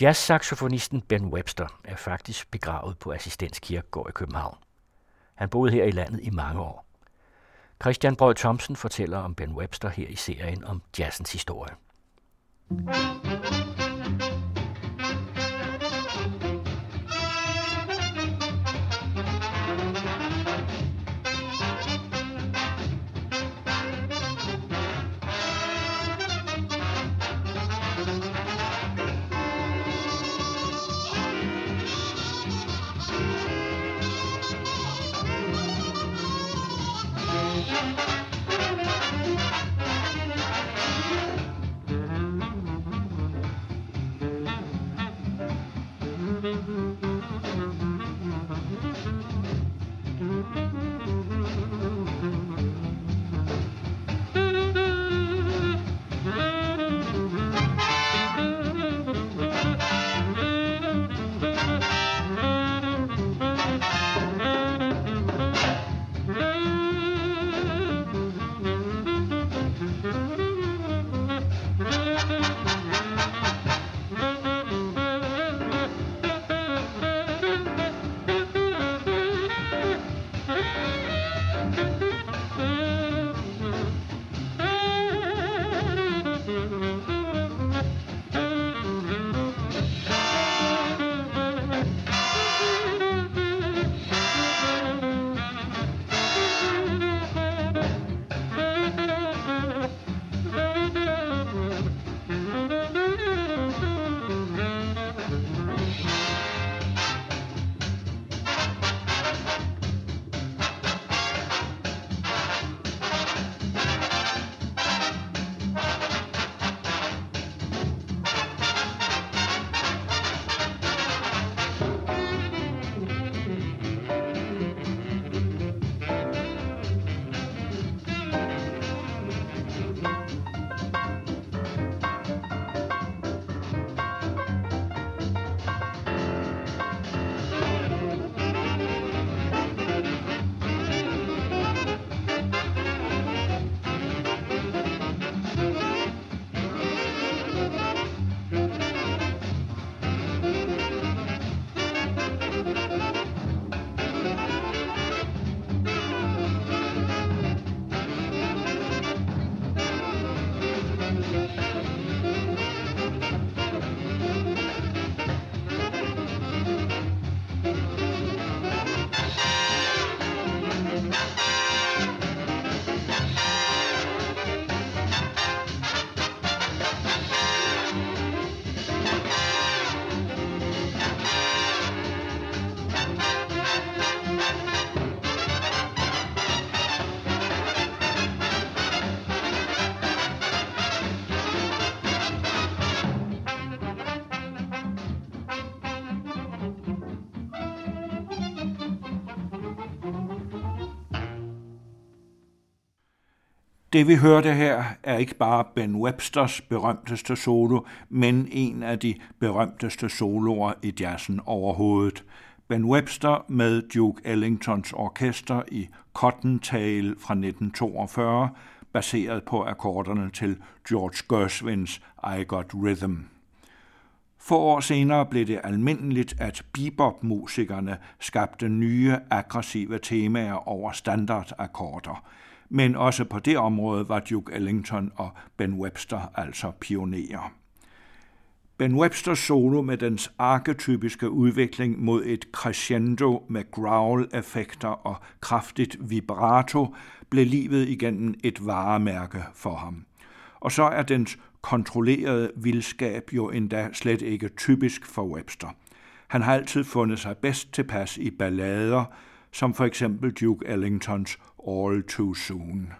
Jazzsaxofonisten Ben Webster er faktisk begravet på Assistens Kirkegård i København. Han boede her i landet i mange år. Christian Brød Thomsen fortæller om Ben Webster her i serien om jazzens historie. Thank you. Det vi hørte her er ikke bare Ben Websters berømteste solo, men en af de berømteste soloer i jazzen overhovedet. Ben Webster med Duke Ellingtons orkester i Cottontail fra 1942, baseret på akkorderne til George Gershwins I Got Rhythm. Få år senere blev det almindeligt, at bebop-musikerne skabte nye aggressive temaer over standardakkorder – men også på det område var Duke Ellington og Ben Webster altså pionerer. Ben Websters solo med dens arketypiske udvikling mod et crescendo med growl-effekter og kraftigt vibrato blev livet igennem et varemærke for ham. Og så er dens kontrollerede vildskab jo endda slet ikke typisk for Webster. Han har altid fundet sig bedst tilpas i ballader, som for eksempel Duke Ellingtons All Too Soon.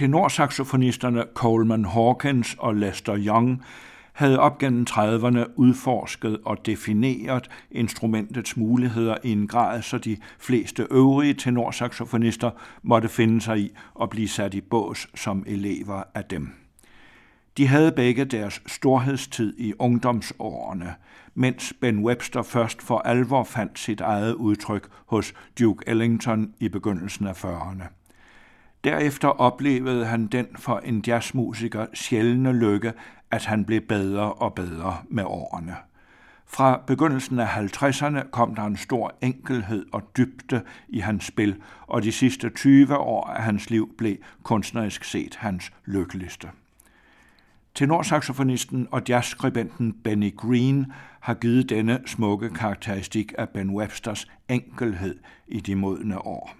Tenorsaxofonisterne Coleman Hawkins og Lester Young havde op gennem 30'erne udforsket og defineret instrumentets muligheder i en grad, så de fleste øvrige tenorsaxofonister måtte finde sig i at blive sat i bås som elever af dem. De havde begge deres storhedstid i ungdomsårene, mens Ben Webster først for alvor fandt sit eget udtryk hos Duke Ellington i begyndelsen af 40'erne. Derefter oplevede han den for en jazzmusiker sjældne lykke, at han blev bedre og bedre med årene. Fra begyndelsen af 50'erne kom der en stor enkelhed og dybde i hans spil, og de sidste 20 år af hans liv blev kunstnerisk set hans lykkeligste. Tenorsaxofonisten og jazzskribenten Benny Green har givet denne smukke karakteristik af Ben Websters enkelhed i de modne år.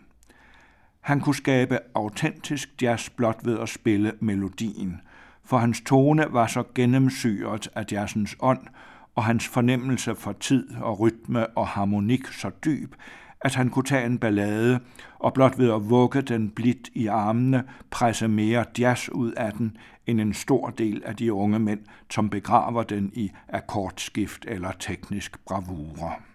Han kunne skabe autentisk jazz blot ved at spille melodien, for hans tone var så gennemsyret af jazzens ånd, og hans fornemmelse for tid og rytme og harmonik så dyb, at han kunne tage en ballade og blot ved at vugge den blidt i armene presse mere jazz ud af den, end en stor del af de unge mænd, som begraver den i akkordskift eller teknisk bravure.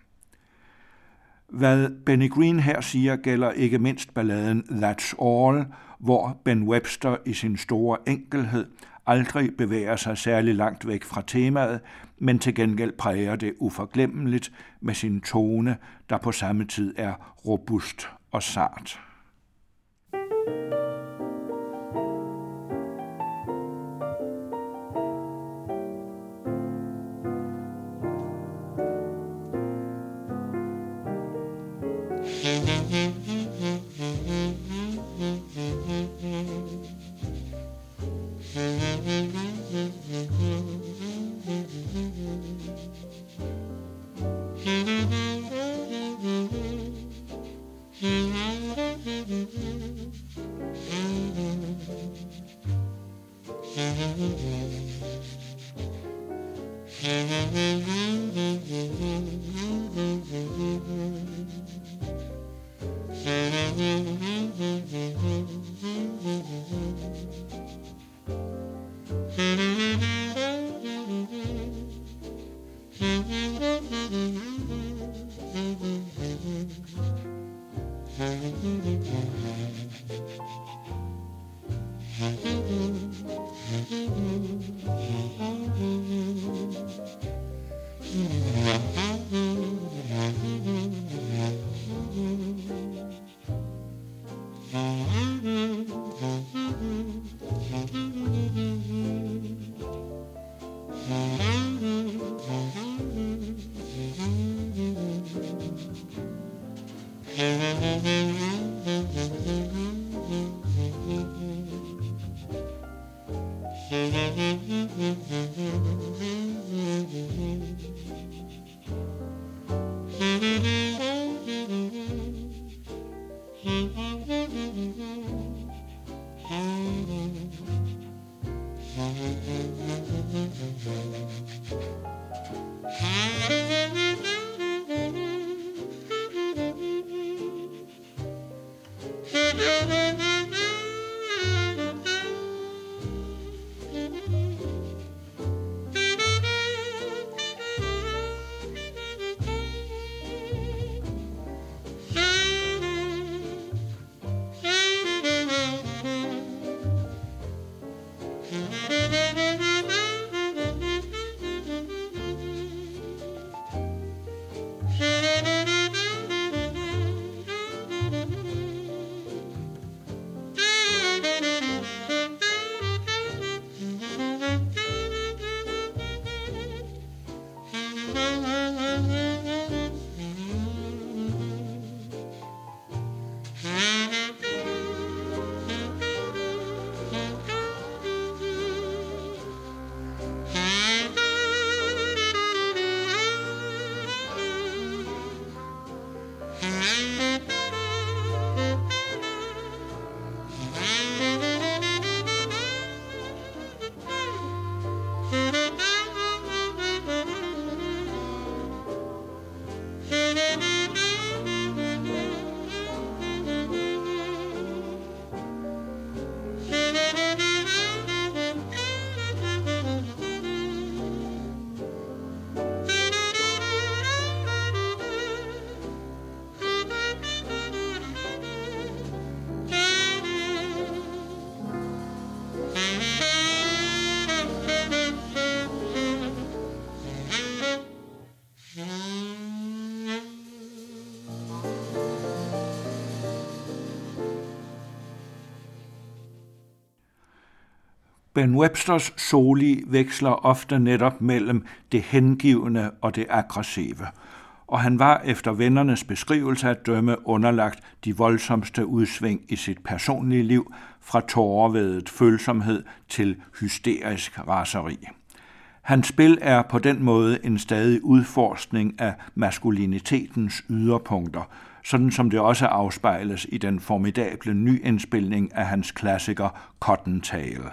Hvad Benny Green her siger, gælder ikke mindst balladen That's All, hvor Ben Webster i sin store enkelhed aldrig bevæger sig særlig langt væk fra temaet, men til gengæld præger det uforglemmeligt med sin tone, der på samme tid er robust og sart. thank you Mm-hmm. Mm-hmm. Ben Websters soli veksler ofte netop mellem det hengivende og det aggressive, og han var efter vennernes beskrivelse at dømme underlagt de voldsomste udsving i sit personlige liv, fra tårervedet følsomhed til hysterisk raseri. Hans spil er på den måde en stadig udforskning af maskulinitetens yderpunkter, sådan som det også afspejles i den formidable nyindspilning af hans klassiker Cotton Tale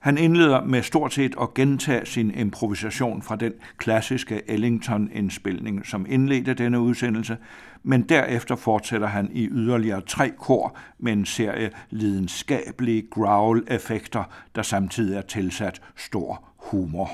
han indleder med stort set at gentage sin improvisation fra den klassiske Ellington-indspilning, som indledte denne udsendelse, men derefter fortsætter han i yderligere tre kor med en serie lidenskabelige growl-effekter, der samtidig er tilsat stor humor.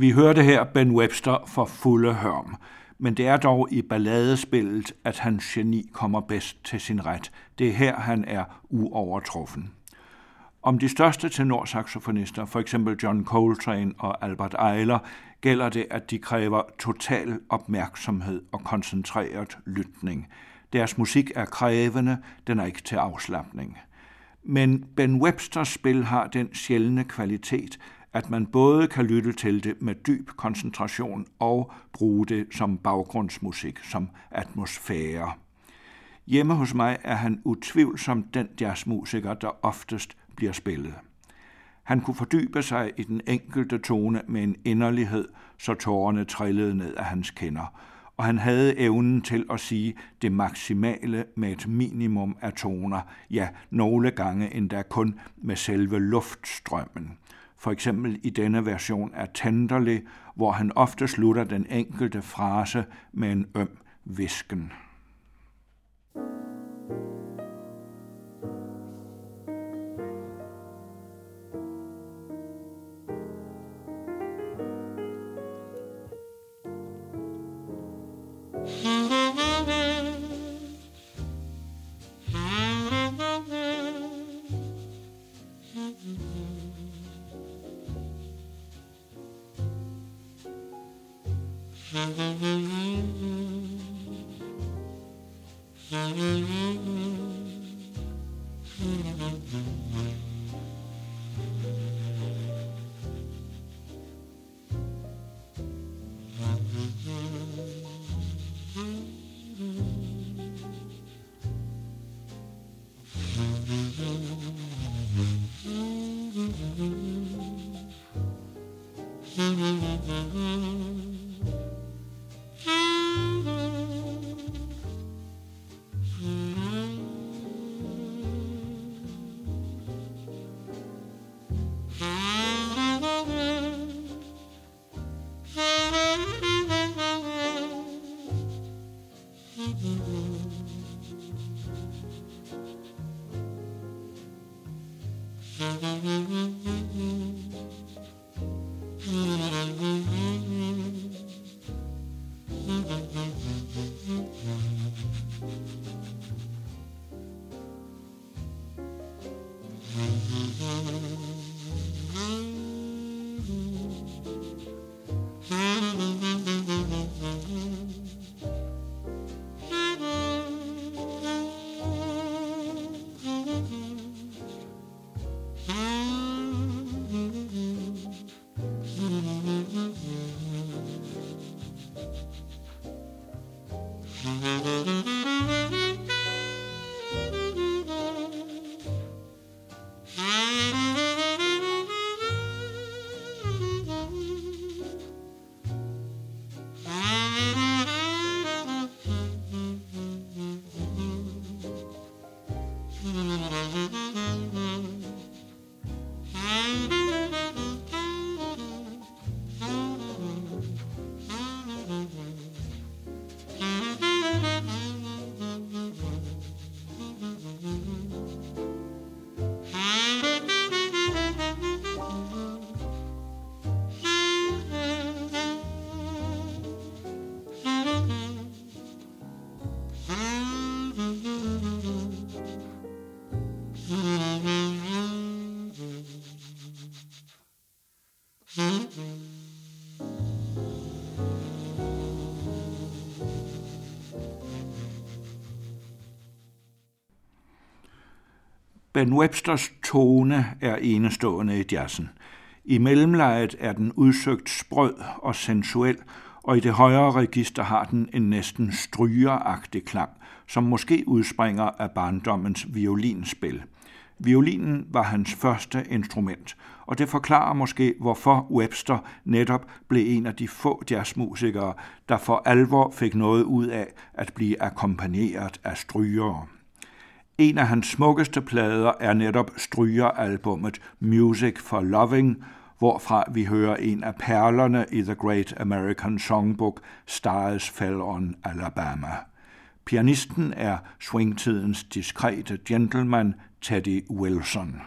Vi hørte her Ben Webster for fulde hørm, men det er dog i balladespillet, at hans geni kommer bedst til sin ret. Det er her, han er uovertruffen. Om de største tenorsaxofonister, for eksempel John Coltrane og Albert Eiler, gælder det, at de kræver total opmærksomhed og koncentreret lytning. Deres musik er krævende, den er ikke til afslappning. Men Ben Websters spil har den sjældne kvalitet, at man både kan lytte til det med dyb koncentration og bruge det som baggrundsmusik, som atmosfære. Hjemme hos mig er han utvivlsomt den jazzmusiker, der oftest bliver spillet. Han kunne fordybe sig i den enkelte tone med en inderlighed, så tårerne trillede ned af hans kinder, og han havde evnen til at sige det maksimale med et minimum af toner, ja, nogle gange endda kun med selve luftstrømmen. For eksempel i denne version af Tenderly, hvor han ofte slutter den enkelte frase med en øm visken. Mm-hmm. Ben Websters tone er enestående i jazzen. I mellemlejet er den udsøgt sprød og sensuel, og i det højere register har den en næsten strygeragtig klang, som måske udspringer af barndommens violinspil. Violinen var hans første instrument, og det forklarer måske, hvorfor Webster netop blev en af de få jazzmusikere, der for alvor fik noget ud af at blive akkompagneret af strygere. En af hans smukkeste plader er netop strygeralbummet Music for Loving, hvorfra vi hører en af perlerne i The Great American Songbook, Stars Fell on Alabama. Pianisten er swingtidens diskrete gentleman Teddy Wilson.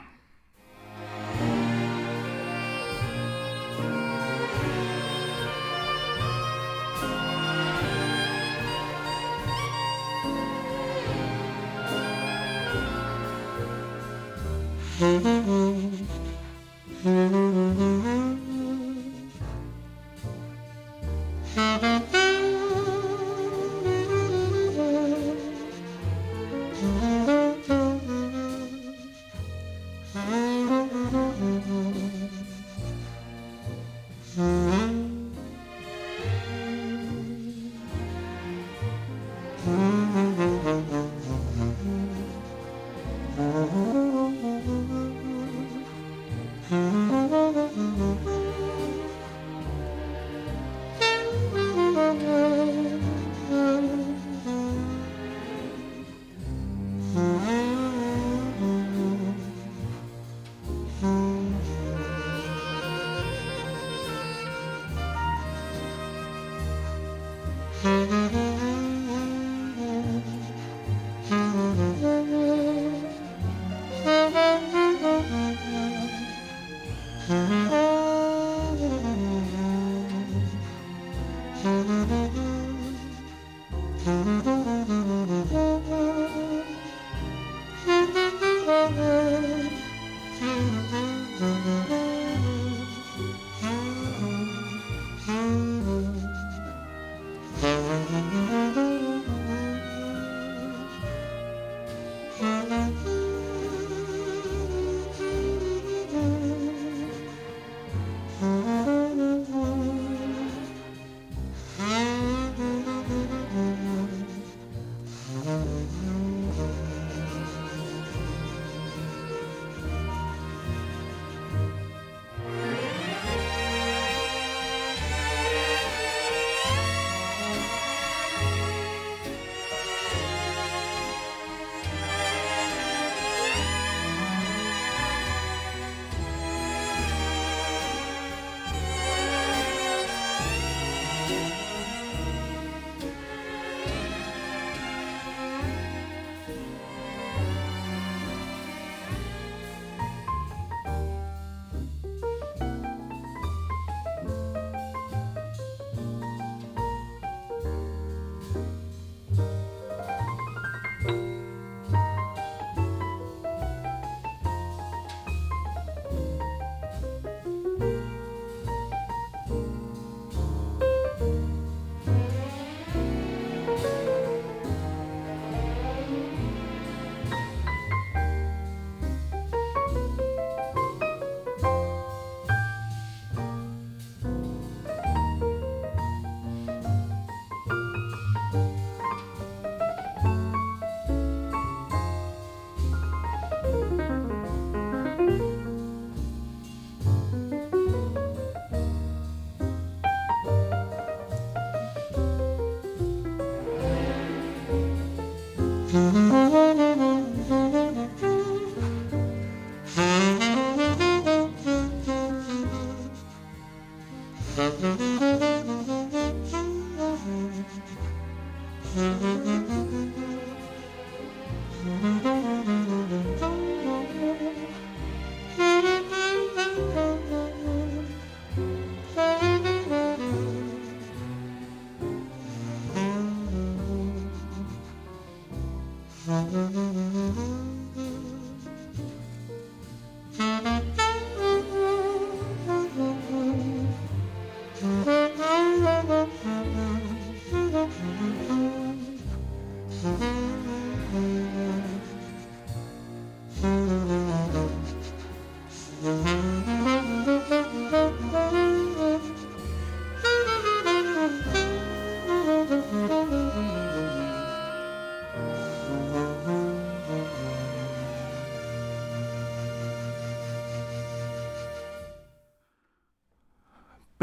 Mm-hmm.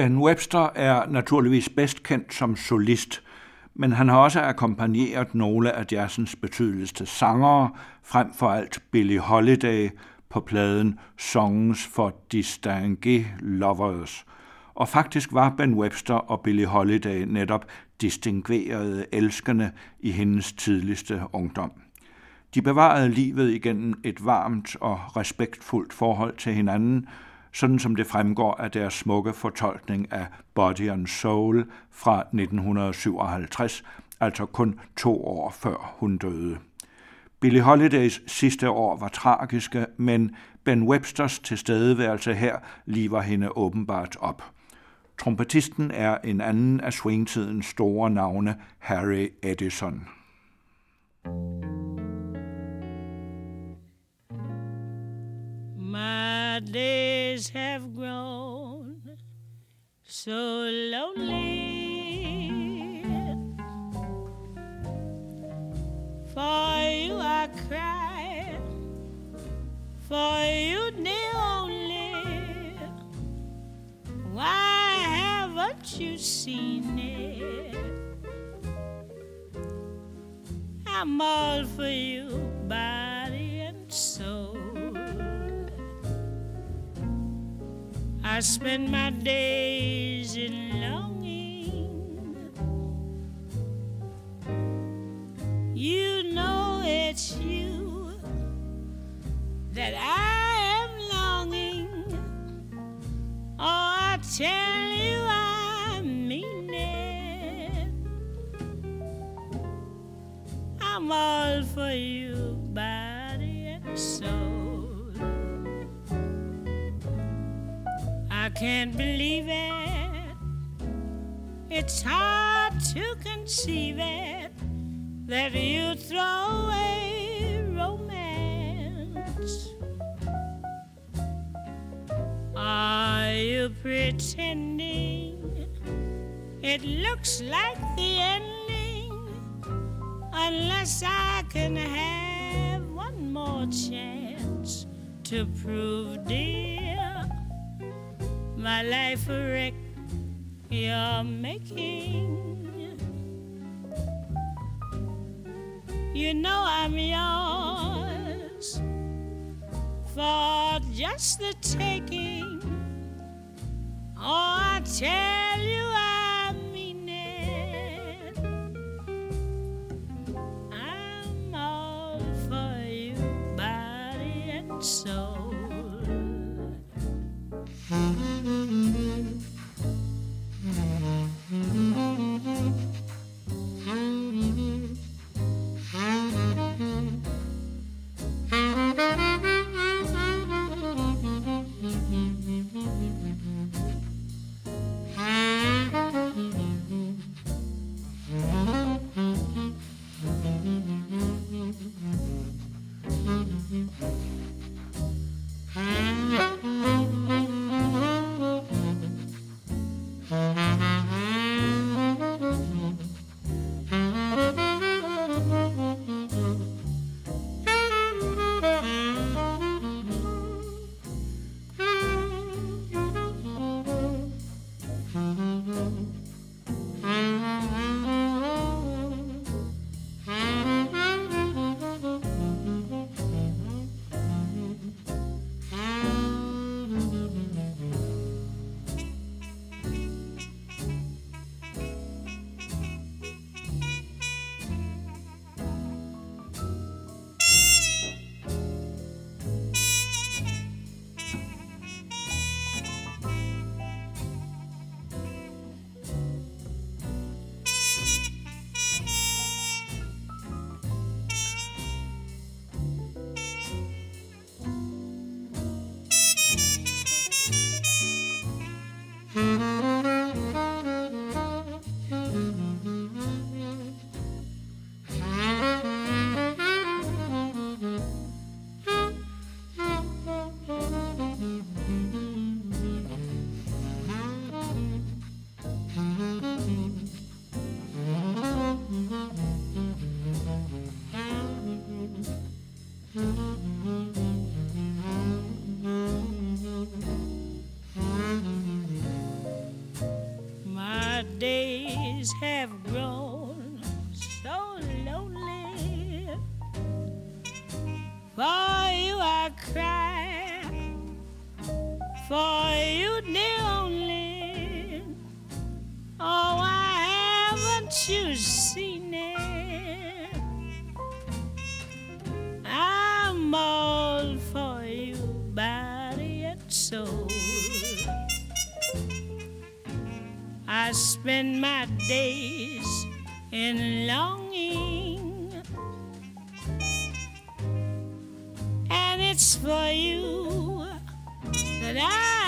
Ben Webster er naturligvis bedst kendt som solist, men han har også akkompagneret nogle af jazzens betydeligste sangere, frem for alt Billie Holiday på pladen Songs for Distingué Lovers. Og faktisk var Ben Webster og Billie Holiday netop distinguerede elskende i hendes tidligste ungdom. De bevarede livet igennem et varmt og respektfuldt forhold til hinanden, sådan som det fremgår af deres smukke fortolkning af Body and Soul fra 1957, altså kun to år før hun døde. Billie Holidays sidste år var tragiske, men Ben Websters tilstedeværelse her liver hende åbenbart op. Trompetisten er en anden af swingtidens store navne, Harry Edison. My days have grown so lonely. For you I cry, for you the only. Why haven't you seen it? I'm all for you, body and soul. I spend my days in longing. You know it's you that I am longing. Oh, I tell you I mean it. I'm all for you, can't believe it. It's hard to conceive it that you throw away romance. Are you pretending it looks like the ending? Unless I can have one more chance to prove dear life a wreck you're making. You know I'm yours for just the taking. Oh, I tell you, I mean it. I'm all for you, body and soul. Haven't you seen it? I'm all for you, body and soul. I spend my days in longing, and it's for you that I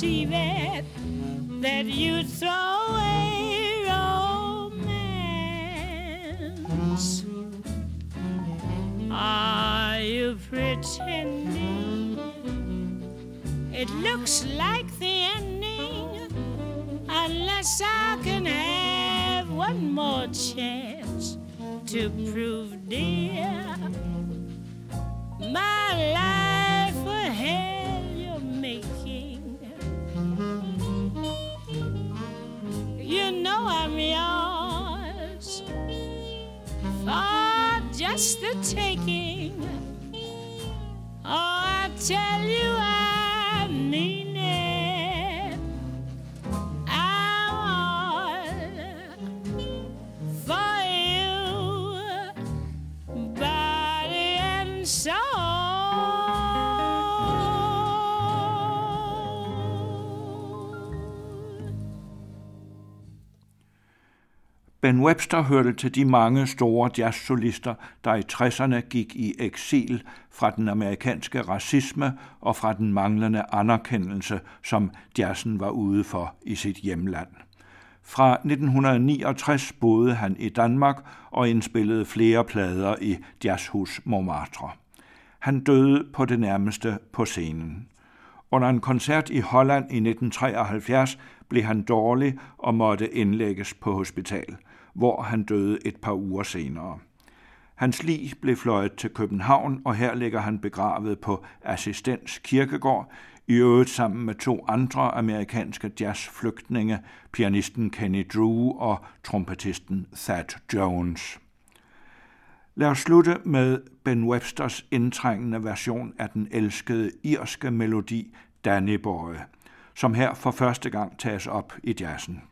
to conceive it that you throw away romance. Are you pretending? It looks like the ending, unless I can have one more chance to prove, dear, just the Ben Webster hørte til de mange store jazzsolister, der i 60'erne gik i eksil fra den amerikanske racisme og fra den manglende anerkendelse, som jazzen var ude for i sit hjemland. Fra 1969 boede han i Danmark og indspillede flere plader i Jazzhus Montmartre. Han døde på det nærmeste på scenen. Under en koncert i Holland i 1973 blev han dårlig og måtte indlægges på hospital, hvor han døde et par uger senere. Hans lig blev fløjet til København, og her ligger han begravet på Assistens Kirkegård, i øvrigt sammen med to andre amerikanske jazzflygtninge, pianisten Kenny Drew og trompetisten Thad Jones. Lad os slutte med Ben Websters indtrængende version af den elskede irske melodi Danny Boy, som her for første gang tages op i jazzen.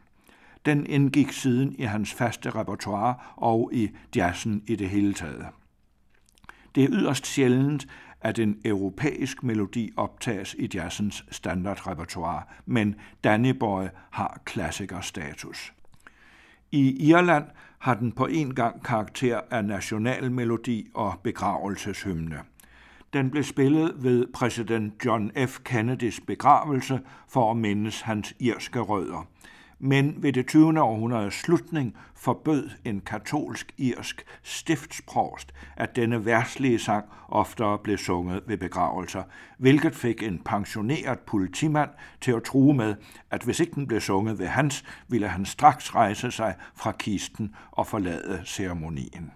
Den indgik siden i hans faste repertoire og i jazzen i det hele taget. Det er yderst sjældent, at en europæisk melodi optages i jazzens standardrepertoire, men Danny har klassikerstatus. I Irland har den på en gang karakter af nationalmelodi og begravelseshymne. Den blev spillet ved præsident John F. Kennedys begravelse for at mindes hans irske rødder – men ved det 20. århundredes slutning forbød en katolsk irsk stiftsprovst, at denne værtslige sang oftere blev sunget ved begravelser, hvilket fik en pensioneret politimand til at true med, at hvis ikke den blev sunget ved hans, ville han straks rejse sig fra kisten og forlade ceremonien.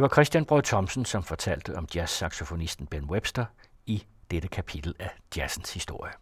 Det var Christian Brød Thomsen, som fortalte om jazzsaxofonisten Ben Webster i dette kapitel af jazzens historie.